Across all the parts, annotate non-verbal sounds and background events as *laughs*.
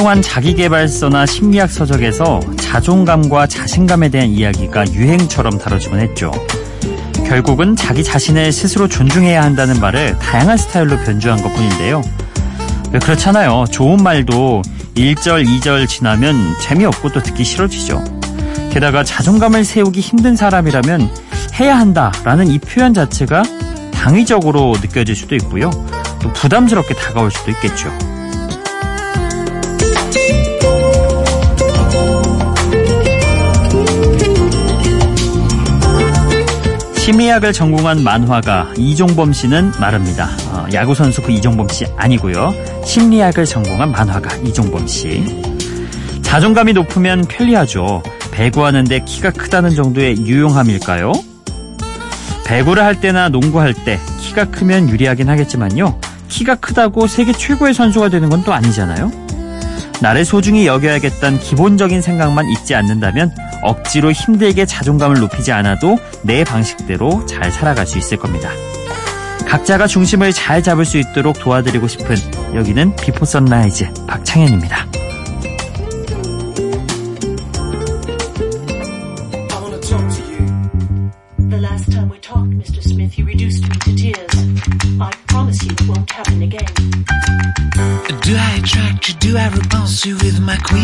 한동안 자기개발서나 심리학 서적에서 자존감과 자신감에 대한 이야기가 유행처럼 다뤄지곤 했죠. 결국은 자기 자신을 스스로 존중해야 한다는 말을 다양한 스타일로 변주한 것 뿐인데요. 왜 그렇잖아요. 좋은 말도 1절, 2절 지나면 재미없고 또 듣기 싫어지죠. 게다가 자존감을 세우기 힘든 사람이라면 해야 한다라는 이 표현 자체가 당위적으로 느껴질 수도 있고요. 또 부담스럽게 다가올 수도 있겠죠. 심리학을 전공한 만화가 이종범 씨는 말합니다. 어, 야구 선수 그 이종범 씨 아니고요. 심리학을 전공한 만화가 이종범 씨. 자존감이 높으면 편리하죠. 배구하는데 키가 크다는 정도의 유용함일까요? 배구를 할 때나 농구할 때 키가 크면 유리하긴 하겠지만요. 키가 크다고 세계 최고의 선수가 되는 건 또 아니잖아요. 나를 소중히 여겨야겠다는 기본적인 생각만 잊지 않는다면 억지로 힘들게 자존감을 높이지 않아도 내 방식대로 잘 살아갈 수 있을 겁니다. 각자가 중심을 잘 잡을 수 있도록 도와드리고 싶은 여기는 비포 선라이즈 박창현입니다.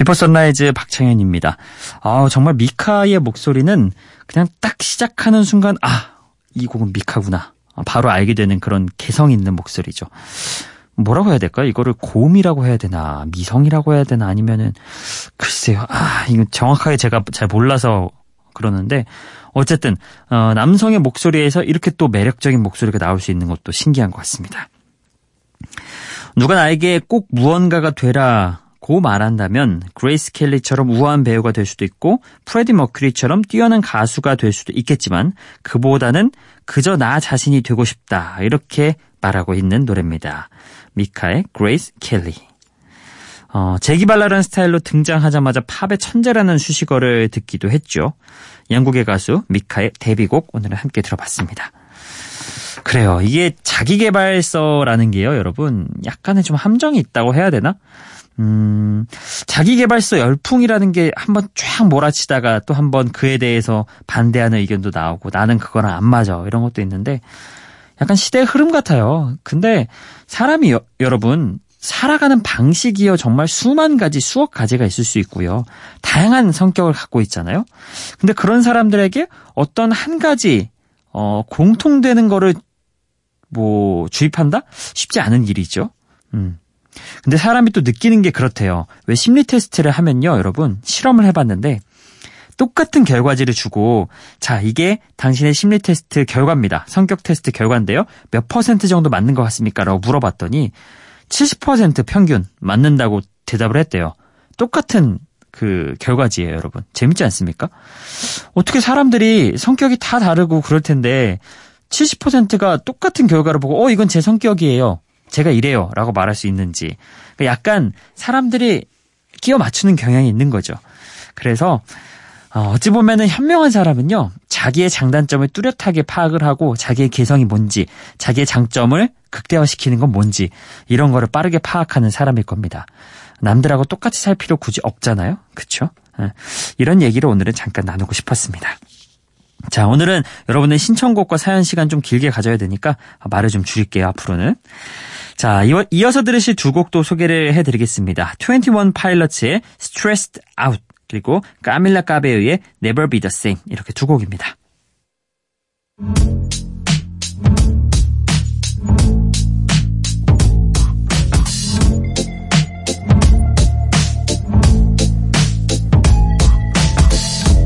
비포 선라이즈 박창현입니다. 아, 정말 미카의 목소리는 그냥 딱 시작하는 순간 아, 이 곡은 미카구나. 바로 알게 되는 그런 개성 있는 목소리죠. 뭐라고 해야 될까요? 이거를 고음이라고 해야 되나, 미성이라고 해야 되나, 아니면은, 글쎄요. 아, 이거 정확하게 제가 잘 몰라서 그러는데, 어쨌든, 어, 남성의 목소리에서 이렇게 또 매력적인 목소리가 나올 수 있는 것도 신기한 것 같습니다. 누가 나에게 꼭 무언가가 되라 고 말한다면 그레이스 켈리처럼 우아한 배우가 될 수도 있고 프레디 머큐리처럼 뛰어난 가수가 될 수도 있겠지만 그보다는 그저 나 자신이 되고 싶다 이렇게 말하고 있는 노래입니다. 미카의 그레이스 켈리 어, 재기발랄한 스타일로 등장하자마자 팝의 천재라는 수식어를 듣기도 했죠. 영국의 가수 미카의 데뷔곡 오늘은 함께 들어봤습니다. 그래요. 이게 자기개발서라는 게요, 여러분. 약간의 좀 함정이 있다고 해야 되나? 음, 자기개발서 열풍이라는 게 한번 쫙 몰아치다가 또 한번 그에 대해서 반대하는 의견도 나오고 나는 그거랑 안 맞아 이런 것도 있는데 약간 시대의 흐름 같아요. 근데 사람이 여, 여러분 살아가는 방식이요 정말 수만 가지 수억 가지가 있을 수 있고요. 다양한 성격을 갖고 있잖아요. 근데 그런 사람들에게 어떤 한 가지 어 공통되는 거를 뭐 주입한다? 쉽지 않은 일이죠. 음. 근데 사람이 또 느끼는 게 그렇대요. 왜 심리 테스트를 하면요, 여러분, 실험을 해봤는데, 똑같은 결과지를 주고, 자, 이게 당신의 심리 테스트 결과입니다. 성격 테스트 결과인데요. 몇 퍼센트 정도 맞는 것 같습니까? 라고 물어봤더니, 70% 평균 맞는다고 대답을 했대요. 똑같은 그 결과지예요, 여러분. 재밌지 않습니까? 어떻게 사람들이 성격이 다 다르고 그럴 텐데 70%가 똑같은 결과를 보고 어 이건 제 성격이에요. 제가 이래요. 라고 말할 수 있는지. 그러니까 약간 사람들이 끼워 맞추는 경향이 있는 거죠. 그래서 어, 어찌 보면은 현명한 사람은요, 자기의 장단점을 뚜렷하게 파악을 하고 자기의 개성이 뭔지, 자기의 장점을 극대화시키는 건 뭔지, 이런 거를 빠르게 파악하는 사람일 겁니다. 남들하고 똑같이 살 필요 굳이 없잖아요? 예. 이런 얘기를 오늘은 잠깐 나누고 싶었습니다. 자, 오늘은 여러분의 신청곡과 사연 시간 좀 길게 가져야 되니까 말을 좀 줄일게요, 앞으로는. 자, 이어서 들으실 두 곡도 소개를 해드리겠습니다. 21 파일럿의 Stressed Out 그리고 까밀라 까베의 Never Be The Same 이렇게 두 곡입니다.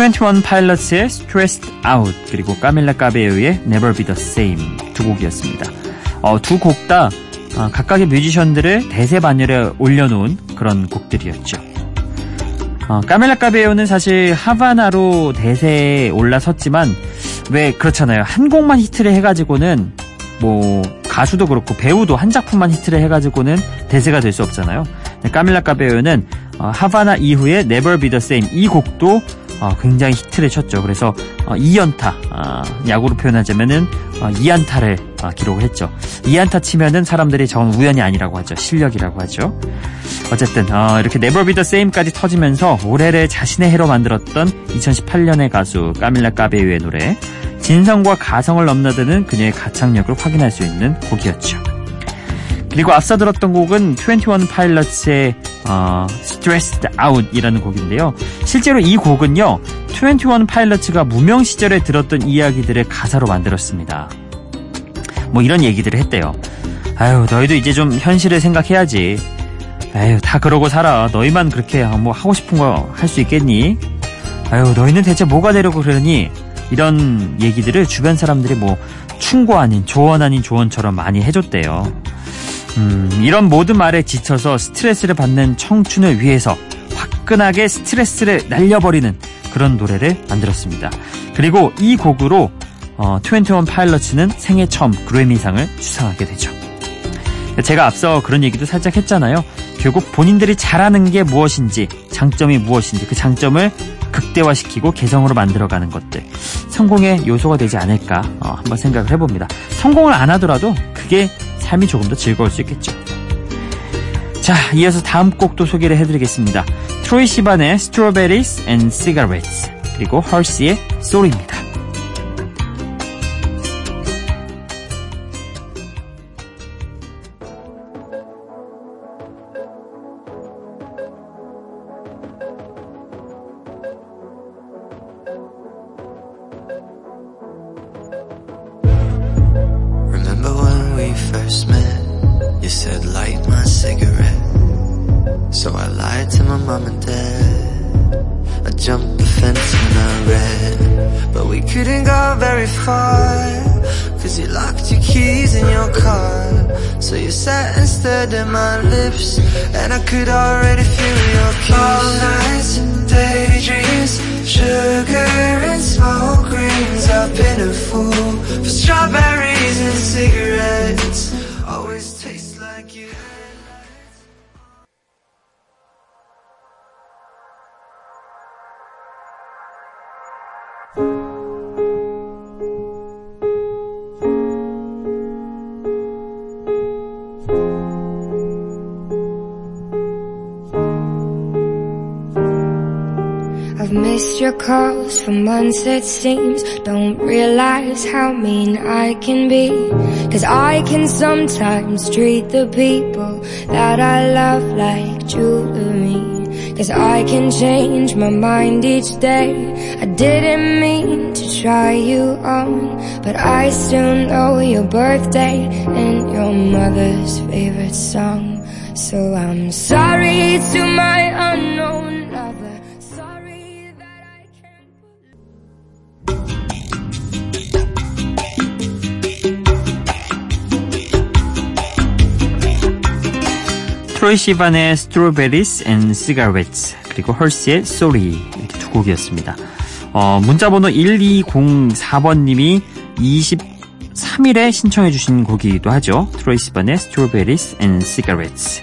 21 Pilots의 Stressed Out 그리고 까밀라 까베우의 Never Be The Same 두 곡이었습니다. 어, 두 곡다 어, 각각의 뮤지션들을 대세 반열에 올려놓은 그런 곡들이었죠. 어, 까밀라 까베우는 사실 하바나로 대세에 올라섰지만 왜 그렇잖아요. 한 곡만 히트를 해가지고는 뭐 가수도 그렇고 배우도 한 작품만 히트를 해가지고는 대세가 될 수 없잖아요. 까밀라 까베우는 어, 하바나 이후에 Never Be The Same 이 곡도 어, 굉장히 히트를 쳤죠. 그래서 어, 2연타, 어, 야구로 표현하자면은 어, 2안타를 어, 기록을 했죠. 2안타 치면은 사람들이 저건 우연이 아니라고 하죠. 실력이라고 하죠. 어쨌든 어, 이렇게 Be The Same까지 터지면서 올해를 자신의 해로 만들었던 2018년의 가수 까밀라 까베유의 노래 진성과 가성을 넘나드는 그녀의 가창력을 확인할 수 있는 곡이었죠. 그리고 앞서 들었던 곡은 21 파일럿의 어, Stressed Out이라는 곡인데요. 실제로 이 곡은요, 21 파일럿가 무명 시절에 들었던 이야기들을 가사로 만들었습니다. 뭐 이런 얘기들을 했대요. 아유, 너희도 이제 좀 현실을 생각해야지. 아유, 다 그러고 살아. 너희만 그렇게 뭐 하고 싶은 거 할 수 있겠니? 아유, 너희는 대체 뭐가 되려고 그러니? 이런 얘기들을 주변 사람들이 뭐 충고 아닌 조언 아닌 조언처럼 많이 해줬대요. 음, 이런 모든 말에 지쳐서 스트레스를 받는 청춘을 위해서 화끈하게 스트레스를 날려버리는 그런 노래를 만들었습니다. 그리고 이 곡으로 어, 21 파일럿은 생애 처음 그래미상을 수상하게 되죠. 제가 앞서 그런 얘기도 살짝 했잖아요. 결국 본인들이 잘하는 게 무엇인지, 장점이 무엇인지 그 장점을 극대화시키고 개성으로 만들어가는 것들 성공의 요소가 되지 않을까 어, 한번 생각을 해봅니다. 성공을 안 하더라도 그게 삶이 조금 더 즐거울 수 있겠죠. 자, 이어서 다음 곡도 소개를 해드리겠습니다. 트로이 시반의 Strawberries and Cigarettes 그리고 헐스의 소리입니다. first met You said light my cigarette. So I lied to my mom and dad. I jumped the fence when I read. But we couldn't go very far Cause you locked your keys in your car. So you sat and stared at my lips And I could already feel your kiss. All nights and daydreams Sugar and smoke rings I've been a fool For strawberries and cigarettes your calls for months it seems. Don't realize how mean I can be. Cause I can sometimes treat the people that I love like jewelry. Cause I can change my mind each day. I didn't mean to try you on But I still know your birthday and your mother's favorite song. So I'm sorry to my unknown 트로이 시반의 Strawberries and Cigarettes 그리고 헐스의 Sorry 이렇게 두 곡이었습니다. 어, 문자번호 1204번님이 23일에 신청해 주신 곡이기도 하죠. 트로이 시반의 Strawberries and Cigarettes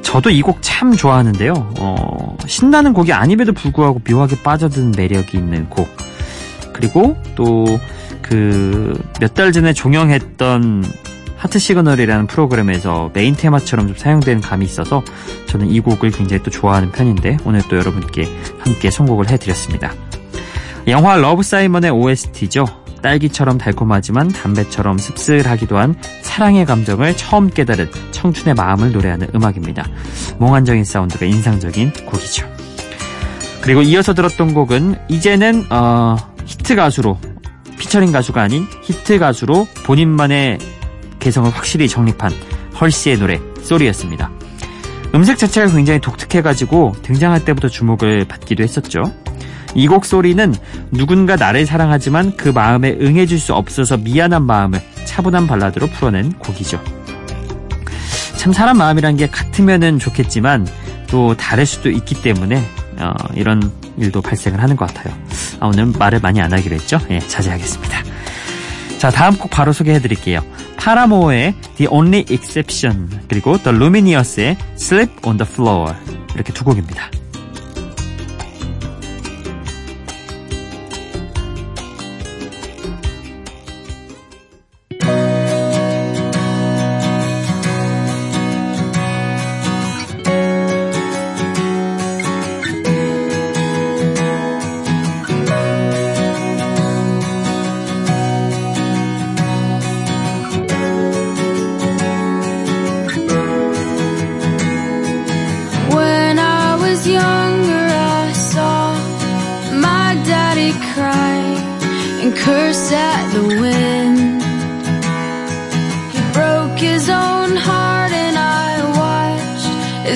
저도 이 곡 참 좋아하는데요. 어, 신나는 곡이 아님에도 불구하고 묘하게 빠져든 매력이 있는 곡 그리고 또 그 몇 달 전에 종영했던 하트 시그널이라는 프로그램에서 메인 테마처럼 좀 사용되는 감이 있어서 저는 이 곡을 굉장히 또 좋아하는 편인데 오늘 또 여러분께 함께 선곡을 해드렸습니다. 영화 러브 사이먼의 OST죠. 딸기처럼 달콤하지만 담배처럼 씁쓸하기도 한 사랑의 감정을 처음 깨달은 청춘의 마음을 노래하는 음악입니다. 몽환적인 사운드가 인상적인 곡이죠. 그리고 이어서 들었던 곡은 이제는 어, 히트 가수로 피처링 가수가 아닌 히트 가수로 본인만의 개성을 확실히 정립한 헐시의 노래 쏘리였습니다. 음색 자체가 굉장히 독특해가지고 등장할 때부터 주목을 받기도 했었죠. 이 곡 소리는 누군가 나를 사랑하지만 그 마음에 응해줄 수 없어서 미안한 마음을 차분한 발라드로 풀어낸 곡이죠. 참 사람 마음이란 게 같으면은 좋겠지만 또 다를 수도 있기 때문에 어, 이런 일도 발생을 하는 것 같아요. 아, 오늘 말을 많이 안 하기로 했죠? 예, 자제하겠습니다. 자, 다음 곡 바로 소개해 드릴게요. 파라모어의 The Only Exception 그리고 The Lumineous의 Sleep on the Floor 이렇게 두 곡입니다.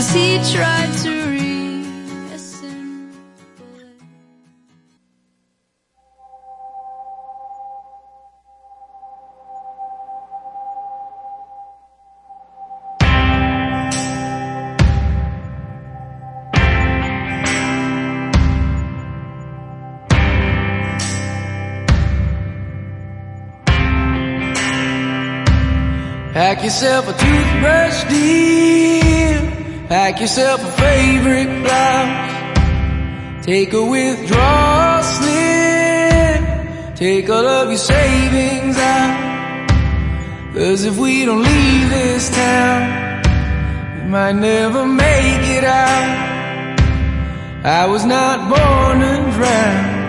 As he tried to Pack yourself a toothbrush, deep. Pack yourself a favorite blouse. Take a withdrawal slip. Take all of your savings out. Cause if we don't leave this town, we might never make it out. I was not born to drown.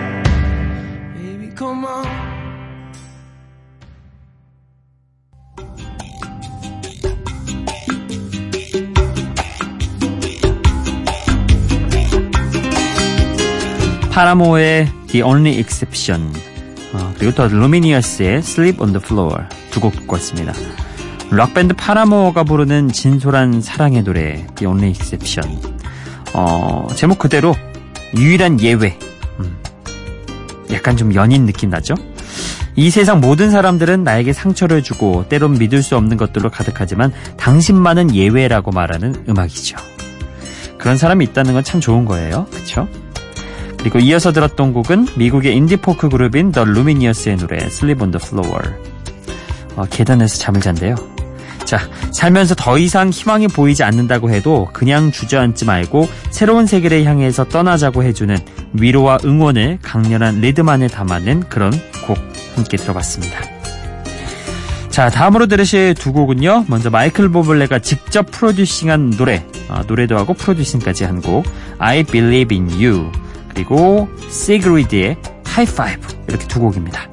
파라모의 The Only Exception 어, 그리고 또 루미니어스의 Sleep on the Floor 두 곡 듣고 왔습니다. 락밴드 파라모가 부르는 진솔한 사랑의 노래 The Only Exception 어, 제목 그대로 유일한 예외 음, 약간 좀 연인 느낌 나죠? 이 세상 모든 사람들은 나에게 상처를 주고 때론 믿을 수 없는 것들로 가득하지만 당신만은 예외라고 말하는 음악이죠. 그런 사람이 있다는 건 참 좋은 거예요. 그쵸? 그리고 이어서 들었던 곡은 미국의 인디포크 그룹인 The Lumineers의 노래 Sleep on the Floor. 어, 계단에서 잠을 잔대요. 자, 살면서 더 이상 희망이 보이지 않는다고 해도 그냥 주저앉지 말고 새로운 세계를 향해서 떠나자고 해주는 위로와 응원을 강렬한 리듬 안에 담아낸 그런 곡 함께 들어봤습니다. 자, 다음으로 들으실 두 곡은요. 먼저 마이클 부블레가 직접 프로듀싱한 노래, 아, 노래도 하고 프로듀싱까지 한 곡 I Believe in You 그리고 시그리드의 하이파이브 이렇게 두 곡입니다.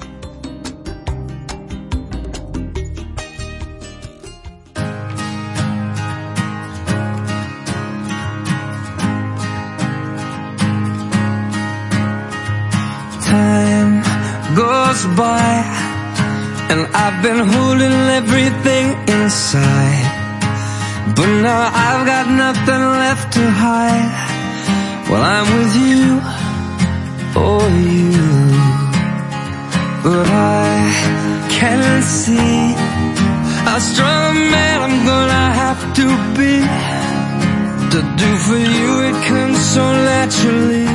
Hide While I'm with you or you. But I can't see How strong a man I'm gonna have to be. To do for you it comes so naturally.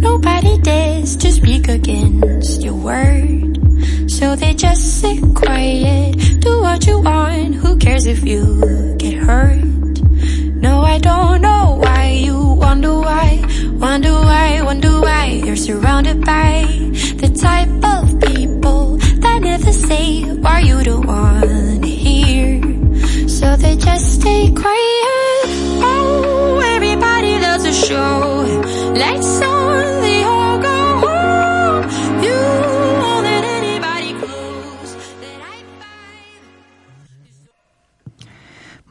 Nobody dares to speak against your word. So they just sit quiet, do what you want. Who cares if you get hurt? No, I don't know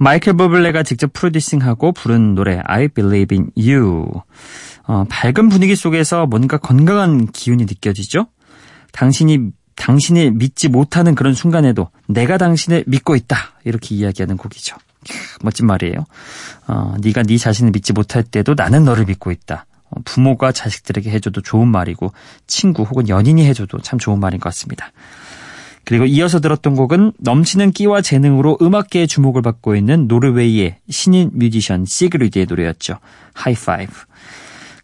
마이클 버블레가 직접 프로듀싱하고 부른 노래 I Believe in You. 어, 밝은 분위기 속에서 뭔가 건강한 기운이 느껴지죠? 당신이 당신을 믿지 못하는 그런 순간에도 내가 당신을 믿고 있다 이렇게 이야기하는 곡이죠. 캬, 멋진 말이에요. 어, 네가 네 자신을 믿지 못할 때도 나는 너를 믿고 있다. 어, 부모가 자식들에게 해줘도 좋은 말이고 친구 혹은 연인이 해줘도 참 좋은 말인 것 같습니다. 그리고 이어서 들었던 곡은 넘치는 끼와 재능으로 음악계의 주목을 받고 있는 노르웨이의 신인 뮤지션 시그리드의 노래였죠. 하이파이브.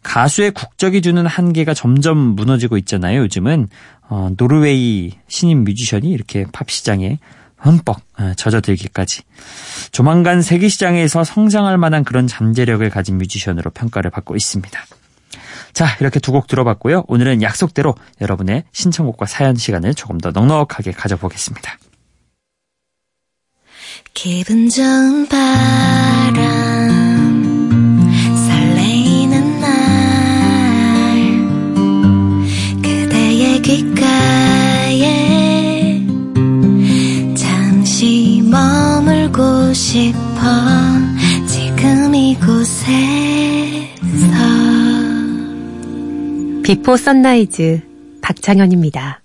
가수의 국적이 주는 한계가 점점 무너지고 있잖아요. 요즘은 어, 노르웨이 신인 뮤지션이 이렇게 팝 시장에 흠뻑 어, 젖어들기까지 조만간 세계 시장에서 성장할 만한 그런 잠재력을 가진 뮤지션으로 평가를 받고 있습니다. 자, 이렇게 두 곡 들어봤고요. 오늘은 약속대로 여러분의 신청곡과 사연 시간을 조금 더 넉넉하게 가져보겠습니다. 기분 좋은 바람 설레이는 날 그대의 귓가에 잠시 머물고 싶어 비포 선라이즈 박창현입니다.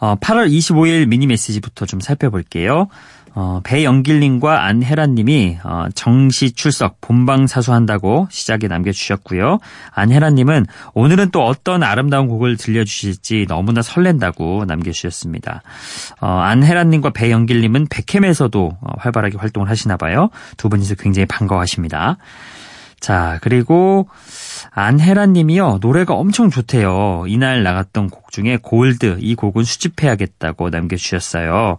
어, 8월 25일 미니 메시지부터 좀 살펴볼게요. 어, 배영길님과 안혜란님이 어, 정시 출석 본방 사수한다고 시작에 남겨주셨고요. 안혜란님은 오늘은 또 어떤 아름다운 곡을 들려주실지 너무나 설렌다고 남겨주셨습니다. 어, 안혜란님과 배영길님은 백캠에서도 어, 활발하게 활동을 하시나 봐요. 두 분이서 굉장히 반가워하십니다. 자, 그리고 안혜란 님이요. 노래가 엄청 좋대요. 이날 나갔던 곡 중에 골드 이 곡은 수집해야겠다고 남겨 주셨어요.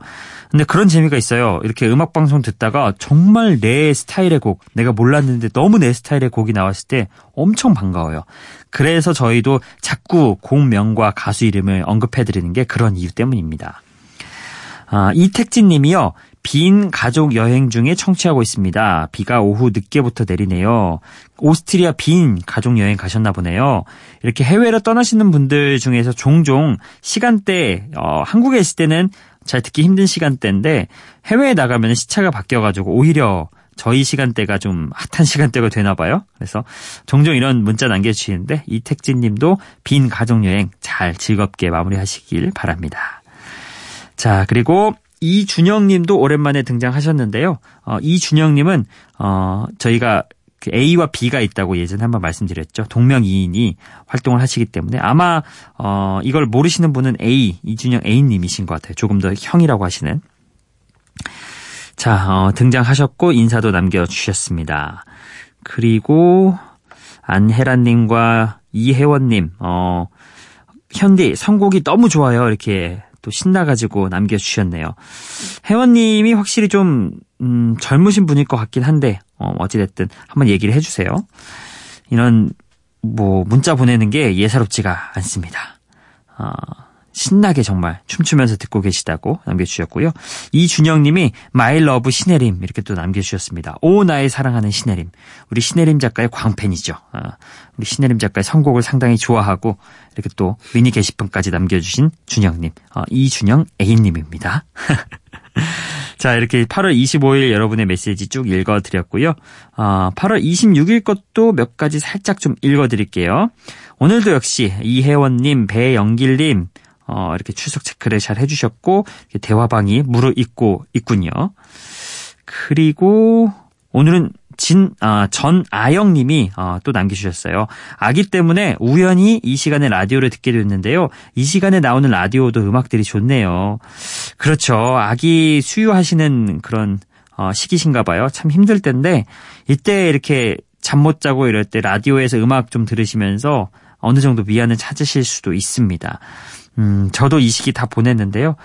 근데 그런 재미가 있어요. 이렇게 음악 방송 듣다가 정말 내 스타일의 곡, 내가 몰랐는데 너무 내 스타일의 곡이 나왔을 때 엄청 반가워요. 그래서 저희도 자꾸 곡명과 가수 이름을 언급해 드리는 게 그런 이유 때문입니다. 아, 이택진 님이요. 빈 가족 여행 중에 청취하고 있습니다. 비가 오후 늦게부터 내리네요. 오스트리아 빈 가족 여행 가셨나 보네요. 이렇게 해외로 떠나시는 분들 중에서 종종 시간대, 어, 한국에 있을 때는 잘 듣기 힘든 시간대인데 해외에 나가면 시차가 바뀌어가지고 오히려 저희 시간대가 좀 핫한 시간대가 되나 봐요. 그래서 종종 이런 문자 남겨주시는데 이택진 님도 빈 가족여행 잘 즐겁게 마무리하시길 바랍니다. 자, 그리고 이준영 님도 오랜만에 등장하셨는데요. 어, 이준영 님은, 어, 저희가 그 A와 B가 있다고 예전에 한번 말씀드렸죠. 동명이인이 활동을 하시기 때문에 아마, 어, 이걸 모르시는 분은 A, 이준영 A 님이신 것 같아요. 조금 더 형이라고 하시는. 자, 어, 등장하셨고 인사도 남겨주셨습니다. 그리고 안혜란님과 이혜원님, 어, 현디 선곡이 너무 좋아요. 이렇게 또 신나가지고 남겨주셨네요. 혜원님이 확실히 좀 음, 젊으신 분일 것 같긴 한데 어, 어찌됐든 한번 얘기를 해주세요. 이런 뭐 문자 보내는 게 예사롭지가 않습니다. 어, 신나게 정말 춤추면서 듣고 계시다고 남겨주셨고요. 이준영님이 My love 신혜림 이렇게 또 남겨주셨습니다. 오 나의 사랑하는 신혜림 우리 신혜림 작가의 광팬이죠. 어, 우리 신혜림 작가의 선곡을 상당히 좋아하고 이렇게 또 미니 게시판까지 남겨주신 준영님 어, 이준영 A님입니다. *laughs* 자, 이렇게 8월 25일 여러분의 메시지 쭉 읽어드렸고요. 어, 8월 26일 것도 몇 가지 살짝 좀 읽어드릴게요. 오늘도 역시 이혜원님, 배영길님, 어, 이렇게 출석 체크를 잘 해주셨고, 대화방이 무르익고 있군요. 그리고 오늘은 진, 아, 전아영 님이 아, 또 남겨주셨어요. 아기 때문에 우연히 이 시간에 라디오를 듣게 됐는데요. 이 시간에 나오는 라디오도 음악들이 좋네요. 그렇죠. 아기 수유하시는 그런 어, 시기신가 봐요. 참 힘들 텐데 이때 이렇게 잠 못 자고 이럴 때 라디오에서 음악 좀 들으시면서 어느 정도 위안을 찾으실 수도 있습니다. 음, 저도 이 시기 다 보냈는데요.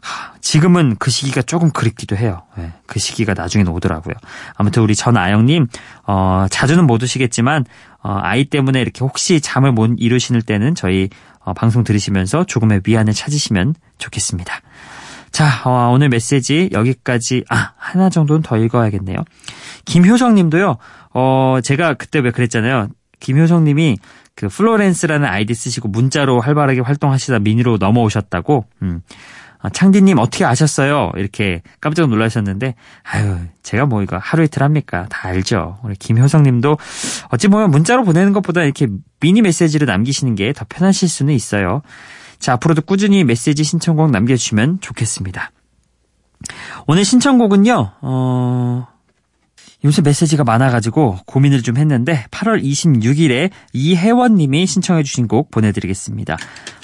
하, 지금은 그 시기가 조금 그립기도 해요. 네, 그 시기가 나중에는 오더라고요. 아무튼 우리 전아영님, 어, 자주는 못 오시겠지만, 어, 아이 때문에 이렇게 혹시 잠을 못 이루시는 때는 저희 어, 방송 들으시면서 조금의 위안을 찾으시면 좋겠습니다. 자, 어, 오늘 메시지 여기까지, 아, 하나 정도는 더 읽어야겠네요. 김효정 님도요, 어, 제가 그때 왜 그랬잖아요. 김효정 님이 그 플로렌스라는 아이디 쓰시고 문자로 활발하게 활동하시다 미니로 넘어오셨다고. 음. 아, 창디님 어떻게 아셨어요? 이렇게 깜짝 놀라셨는데 아유 제가 뭐 이거 하루 이틀 합니까? 다 알죠. 우리 김효성님도 어찌 보면 문자로 보내는 것보다 이렇게 미니 메시지를 남기시는 게 더 편하실 수는 있어요. 자 앞으로도 꾸준히 메시지 신청곡 남겨주시면 좋겠습니다. 오늘 신청곡은요. 어... 요새 메시지가 많아가지고 고민을 좀 했는데 8월 26일에 이혜원님이 신청해주신 곡 보내드리겠습니다.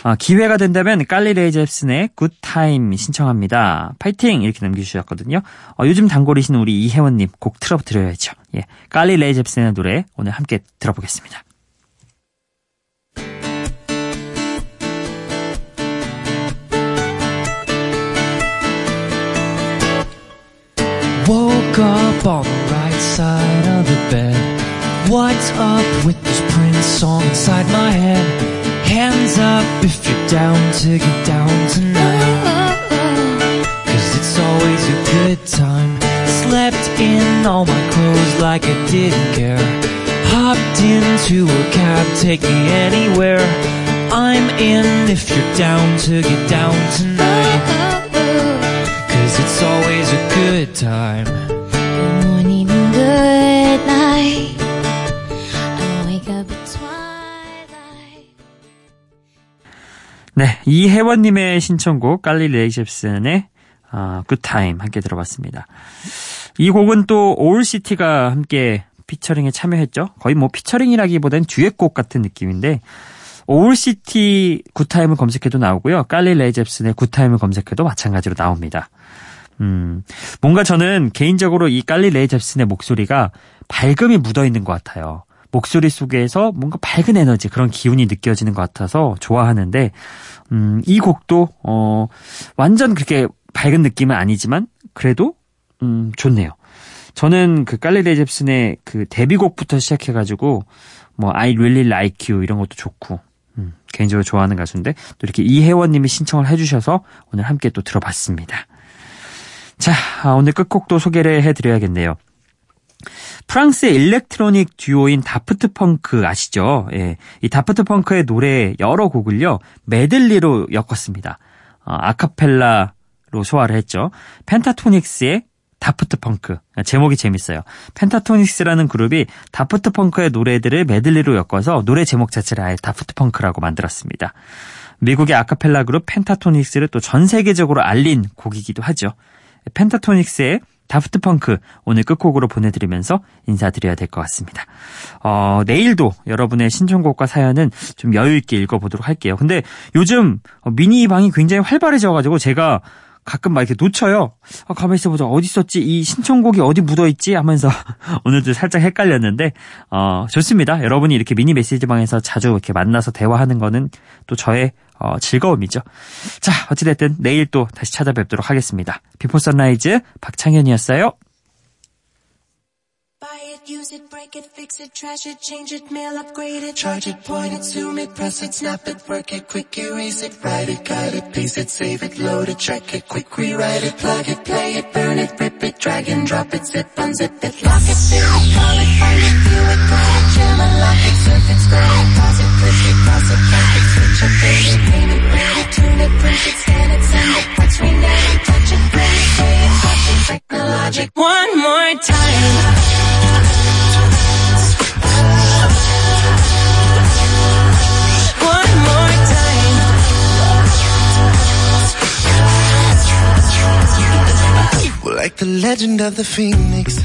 어, 기회가 된다면 칼리 레이 젭슨의 Good Time 신청합니다. 파이팅 이렇게 남겨주셨거든요. 어, 요즘 단골이신 우리 이혜원님 곡 틀어드려야죠. 예, 칼리 레이 젭슨의 노래 오늘 함께 들어보겠습니다. Up on the right side of the bed. What's up with this Prince song inside my head? Hands up if you're down to get down tonight. Cause it's always a good time. Slept in all my clothes like I didn't care. Hopped into a cab, take me anywhere. I'm in if you're down to get down tonight. Cause it's always a good time. 네, 이혜원님의 신청곡 Carly Rae Jepsen의 아, Good Time 함께 들어봤습니다. 이 곡은 또 Owl City가 함께 피처링에 참여했죠. 거의 뭐 피처링이라기보다는 듀엣곡 같은 느낌인데 Owl City Good Time을 검색해도 나오고요. Carly Rae Jepsen의 Good Time을 검색해도 마찬가지로 나옵니다. 음, 뭔가 저는 개인적으로 이 Carly Rae Jepsen의 목소리가 밝음이 묻어 있는 것 같아요. 목소리 속에서 뭔가 밝은 에너지 그런 기운이 느껴지는 것 같아서 좋아하는데 음, 이 곡도 어, 완전 그렇게 밝은 느낌은 아니지만 그래도 음, 좋네요. 저는 그 깔리 레이 잽슨의 그 데뷔곡부터 시작해가지고 뭐 I Really Like You 이런 것도 좋고 음, 개인적으로 좋아하는 가수인데 또 이렇게 이혜원님이 신청을 해주셔서 오늘 함께 또 들어봤습니다. 자, 아, 오늘 끝곡도 소개를 해드려야겠네요. 프랑스의 electronic 듀오인 다프트 펑크 아시죠? 예. 이 다프트 펑크의 노래 여러 곡을요, 메들리로 엮었습니다. 어, 아카펠라로 소화를 했죠. 펜타토닉스의 다프트 펑크. 제목이 재밌어요. 펜타토닉스라는 그룹이 다프트 펑크의 노래들을 메들리로 엮어서 노래 제목 자체를 아예 다프트 펑크라고 만들었습니다. 미국의 아카펠라 그룹 펜타토닉스를 또 전 세계적으로 알린 곡이기도 하죠. 펜타토닉스의 다프트 펑크 오늘 끝곡으로 보내드리면서 인사드려야 될 것 같습니다. 어, 내일도 여러분의 신청곡과 사연은 좀 여유있게 읽어보도록 할게요. 근데 요즘 미니 방이 굉장히 활발해져가지고 제가 가끔 막 이렇게 놓쳐요. 아, 가만히 있어보자. 어디 있었지? 이 신청곡이 어디 묻어있지? 하면서 *laughs* 오늘도 살짝 헷갈렸는데, 어, 좋습니다. 여러분이 이렇게 미니 메시지방에서 자주 이렇게 만나서 대화하는 거는 또 저의 어, 즐거움이죠. 자, 어찌됐든 내일 또 다시 찾아뵙도록 하겠습니다. 비포 선라이즈 박창현이었어요. Buy it, use it, break it, fix it, trash it, change it, mail, upgrade it, charge it, point it, zoom it, press it, snap it, work it, quick erase it, write it, cut it, paste it, save it, load it, check it, quick rewrite it, plug it, play it, burn it, rip it, drag and drop it, zip, unzip it, lock it, fill it, call it, find it, view it, call it, jam, unlock it, surf it, scroll it, pause it, click it, cross it, back it, switch it, fade it, paint it, rate it, tune it, print it, scan it, send it, touch, rename it, touch it, play it, pay it, touch it, Check one more time. Like the legend of the phoenix.